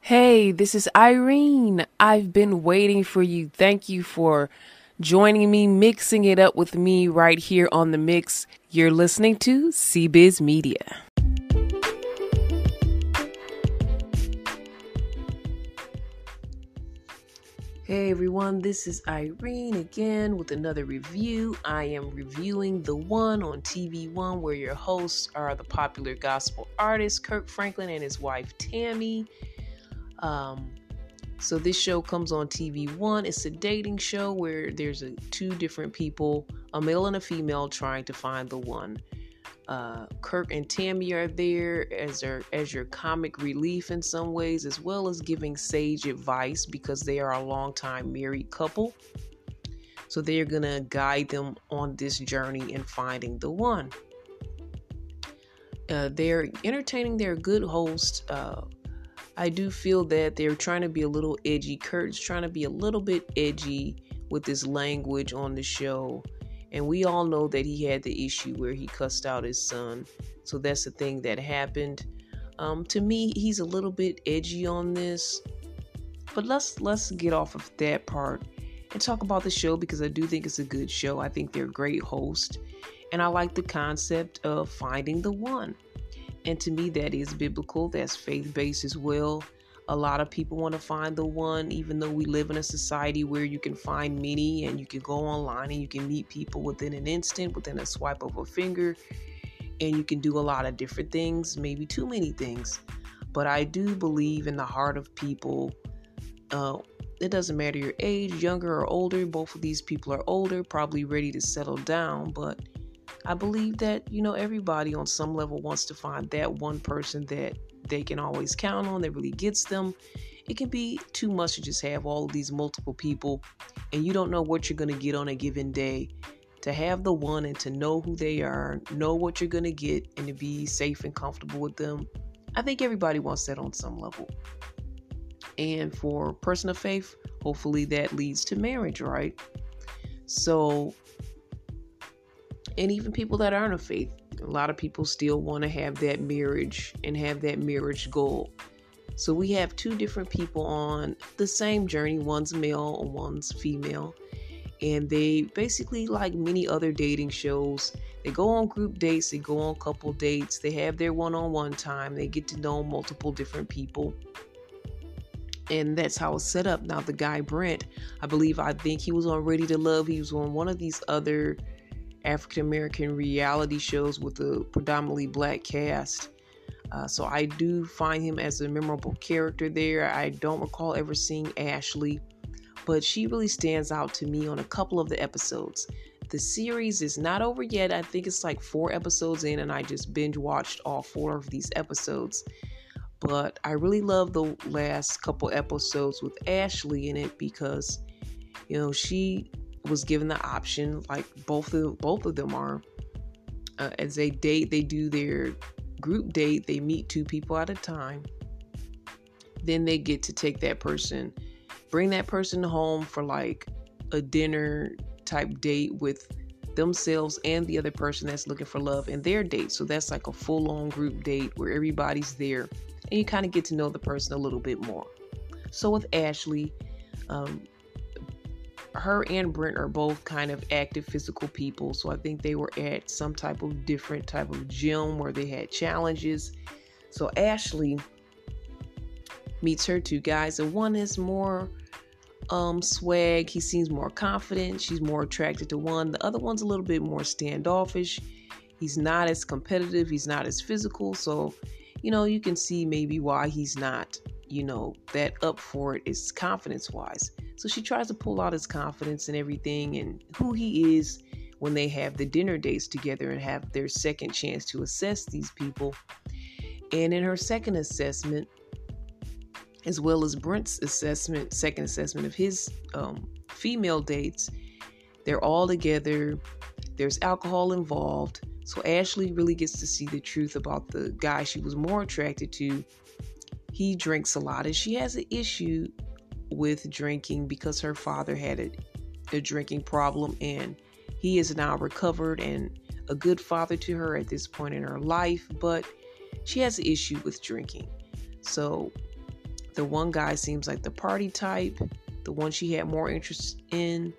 Hey, this is Irene. I've been waiting for you. Thank you for joining me, mixing it up with me right here on the mix. You're listening to CBiz Media. Hey everyone, this is Irene again with another review. I am reviewing The One on TV One, where your hosts are the popular gospel artist Kirk Franklin and his wife Tammy. Um, so this show comes on TV One. It's a dating show where there's a, two different people, a male and a female, trying to find the one. Uh, Kirk and Tammy are there as their as your comic relief in some ways, as well as giving sage advice because they are a longtime married couple. So they are gonna guide them on this journey in finding the one. Uh, they're entertaining. They're good hosts. Uh, I do feel that they're trying to be a little edgy. Kirk's trying to be a little bit edgy with his language on the show. And we all know that he had the issue where he cussed out his son. So that's the thing that happened. Um, to me, he's a little bit edgy on this. But let's let's get off of that part and talk about the show because I do think it's a good show. I think they're great host. And I like the concept of finding the one. And to me, that is biblical, that's faith based as well. A lot of people want to find the one, even though we live in a society where you can find many and you can go online and you can meet people within an instant, within a swipe of a finger, and you can do a lot of different things, maybe too many things. But I do believe in the heart of people. Uh, it doesn't matter your age, younger or older, both of these people are older, probably ready to settle down, but I believe that, you know, everybody on some level wants to find that one person that they can always count on that really gets them. It can be too much to just have all of these multiple people and you don't know what you're going to get on a given day. To have the one and to know who they are, know what you're going to get, and to be safe and comfortable with them. I think everybody wants that on some level. And for person of faith, hopefully that leads to marriage, right? So, and even people that aren't of faith, a lot of people still want to have that marriage and have that marriage goal. So we have two different people on the same journey. One's male and one's female. And they basically, like many other dating shows, they go on group dates, they go on couple dates, they have their one on one time, they get to know multiple different people. And that's how it's set up. Now, the guy Brent, I believe, I think he was on Ready to Love. He was on one of these other African American reality shows with a predominantly black cast. Uh, so I do find him as a memorable character there. I don't recall ever seeing Ashley, but she really stands out to me on a couple of the episodes. The series is not over yet. I think it's like four episodes in, and I just binge watched all four of these episodes. But I really love the last couple episodes with Ashley in it because, you know, she was given the option, like both of both of them are, uh, as they date, they do their group date. They meet two people at a time. Then they get to take that person, bring that person home for like a dinner type date with themselves and the other person that's looking for love and their date. So that's like a full on group date where everybody's there and you kind of get to know the person a little bit more. So with Ashley, um, her and Brent are both kind of active physical people, so I think they were at some type of different type of gym where they had challenges. So Ashley meets her two guys, and one is more um swag. He seems more confident. She's more attracted to one. The other one's a little bit more standoffish. He's not as competitive. He's not as physical. So, you know, you can see maybe why he's not, you know, that up for it is confidence wise. So she tries to pull out his confidence and everything and who he is when they have the dinner dates together and have their second chance to assess these people. And in her second assessment, as well as Brent's assessment, second assessment of his um, female dates, they're all together. There's alcohol involved. So Ashley really gets to see the truth about the guy she was more attracted to. He drinks a lot, and she has an issue with drinking because her father had a, a drinking problem and he is now recovered and a good father to her at this point in her life, but she has an issue with drinking. So the one guy seems like the party type, the one she had more interest in.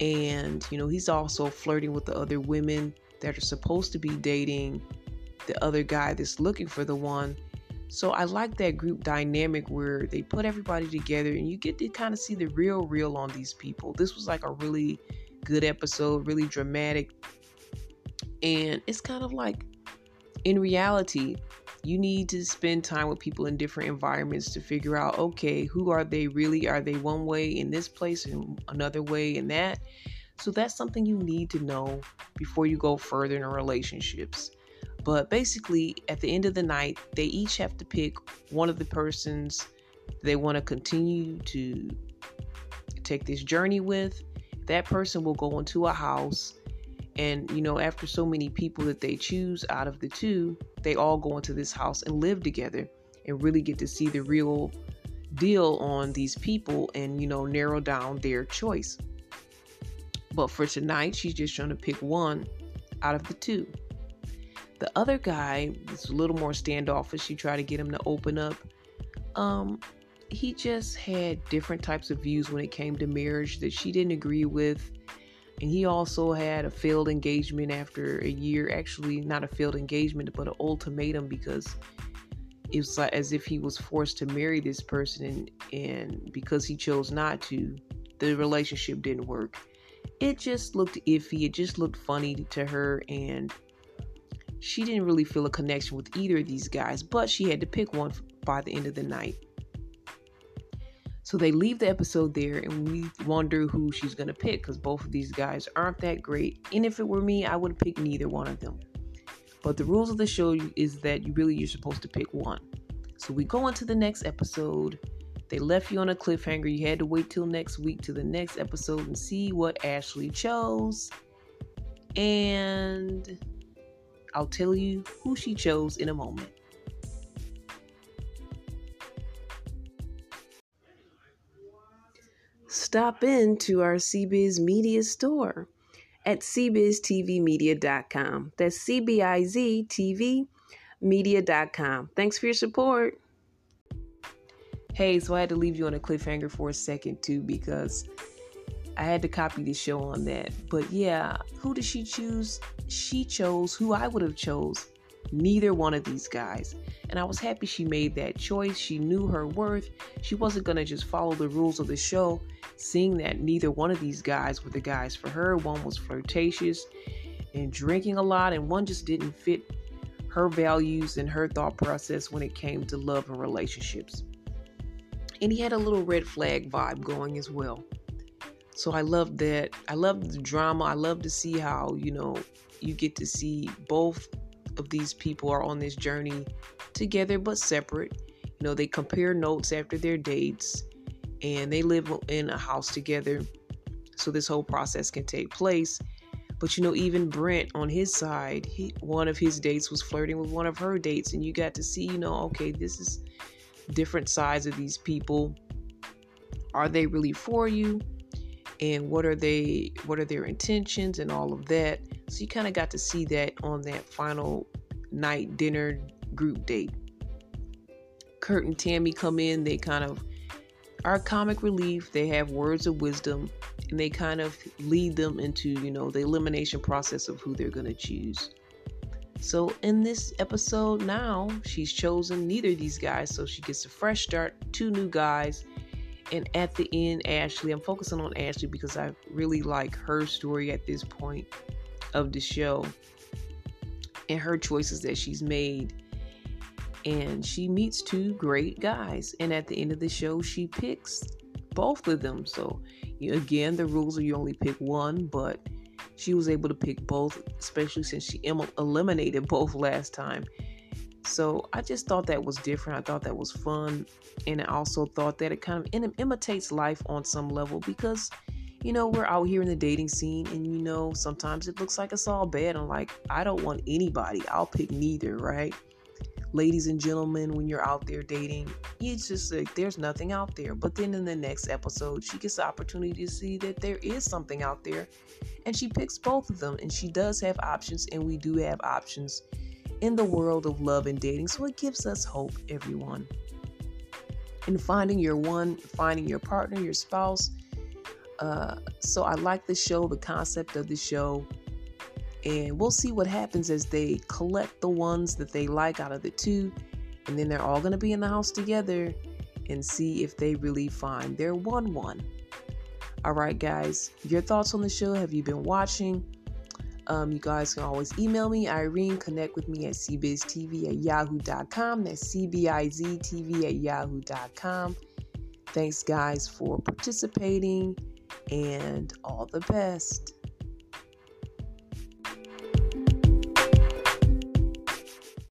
And, you know, he's also flirting with the other women that are supposed to be dating the other guy that's looking for the one. So I like that group dynamic where they put everybody together and you get to kind of see the real, real on these people. This was like a really good episode, really dramatic. And it's kind of like in reality, you need to spend time with people in different environments to figure out okay, who are they really? Are they one way in this place and another way in that? So that's something you need to know before you go further in relationships. But basically, at the end of the night, they each have to pick one of the persons they want to continue to take this journey with. That person will go into a house and, you know, after so many people that they choose out of the two, they all go into this house and live together and really get to see the real deal on these people and, you know, narrow down their choice. But for tonight, she's just trying to pick one out of the two. The other guy was a little more standoffish. She tried to get him to open up. Um, he just had different types of views when it came to marriage that she didn't agree with and he also had a failed engagement after a year. Actually, not a failed engagement, but an ultimatum because it was like as if he was forced to marry this person, and, and because he chose not to, the relationship didn't work. It just looked iffy. It just looked funny to her, and she didn't really feel a connection with either of these guys. But she had to pick one by the end of the night. So they leave the episode there, and we wonder who she's to pick because both of these guys aren't that great. And if it were me, I would pick neither one of them. But the rules of the show is that you really you're supposed to pick one. So we go into the next episode. They left you on a cliffhanger. You had to wait till next week to the next episode and see what Ashley chose. And I'll tell you who she chose in a moment. stop in to our CBiz Media store at cbiztvmedia.com. That's C-B-I-Z TV media.com. Thanks for your support. Hey, so I had to leave you on a cliffhanger for a second too because I had to copy the show on that. But yeah, who did she choose? She chose who I would have chose. Neither one of these guys. And I was happy she made that choice. She knew her worth. She wasn't going to just follow the rules of the show, seeing that neither one of these guys were the guys for her. One was flirtatious and drinking a lot, and one just didn't fit her values and her thought process when it came to love and relationships. And he had a little red flag vibe going as well. So I love that. I love the drama. I love to see how, you know, you get to see both of these people are on this journey together but separate. You know, they compare notes after their dates and they live in a house together so this whole process can take place. But you know, even Brent on his side, he, one of his dates was flirting with one of her dates, and you got to see, you know, okay, this is different sides of these people. Are they really for you? And what are they? What are their intentions and all of that? So you kind of got to see that on that final night dinner group date. Kirk and Tammy come in, they kind of are comic relief, they have words of wisdom, and they kind of lead them into, you know, the elimination process of who they're going to choose. So in this episode now, she's chosen neither of these guys, so she gets a fresh start, two new guys. And at the end, Ashley, I'm focusing on Ashley because I really like her story at this point of the show and her choices that she's made. And she meets two great guys. And at the end of the show, she picks both of them. So, again, the rules are you only pick one, but she was able to pick both, especially since she eliminated both last time. So I just thought that was different. I thought that was fun. And I also thought that it kind of Im- imitates life on some level because you know, we're out here in the dating scene and you know, sometimes it looks like it's all bad. I'm like, I don't want anybody. I'll pick neither, right? ladies and gentlemen, when you're out there dating, it's just like there's nothing out there. But then in the next episode, she gets the opportunity to see that there is something out there, and she picks both of them. And she does have options, and we do have options in the world of love and dating. So it gives us hope, everyone. In finding your one, finding your partner, your spouse. Uh, so I like the show, the concept of the show and we'll see what happens as they collect the ones that they like out of the two and then they're all going to be in the house together and see if they really find their one one all right guys your thoughts on the show have you been watching um, you guys can always email me irene connect with me at cbiztv at yahoo.com that's cbiztv at yahoo.com thanks guys for participating and all the best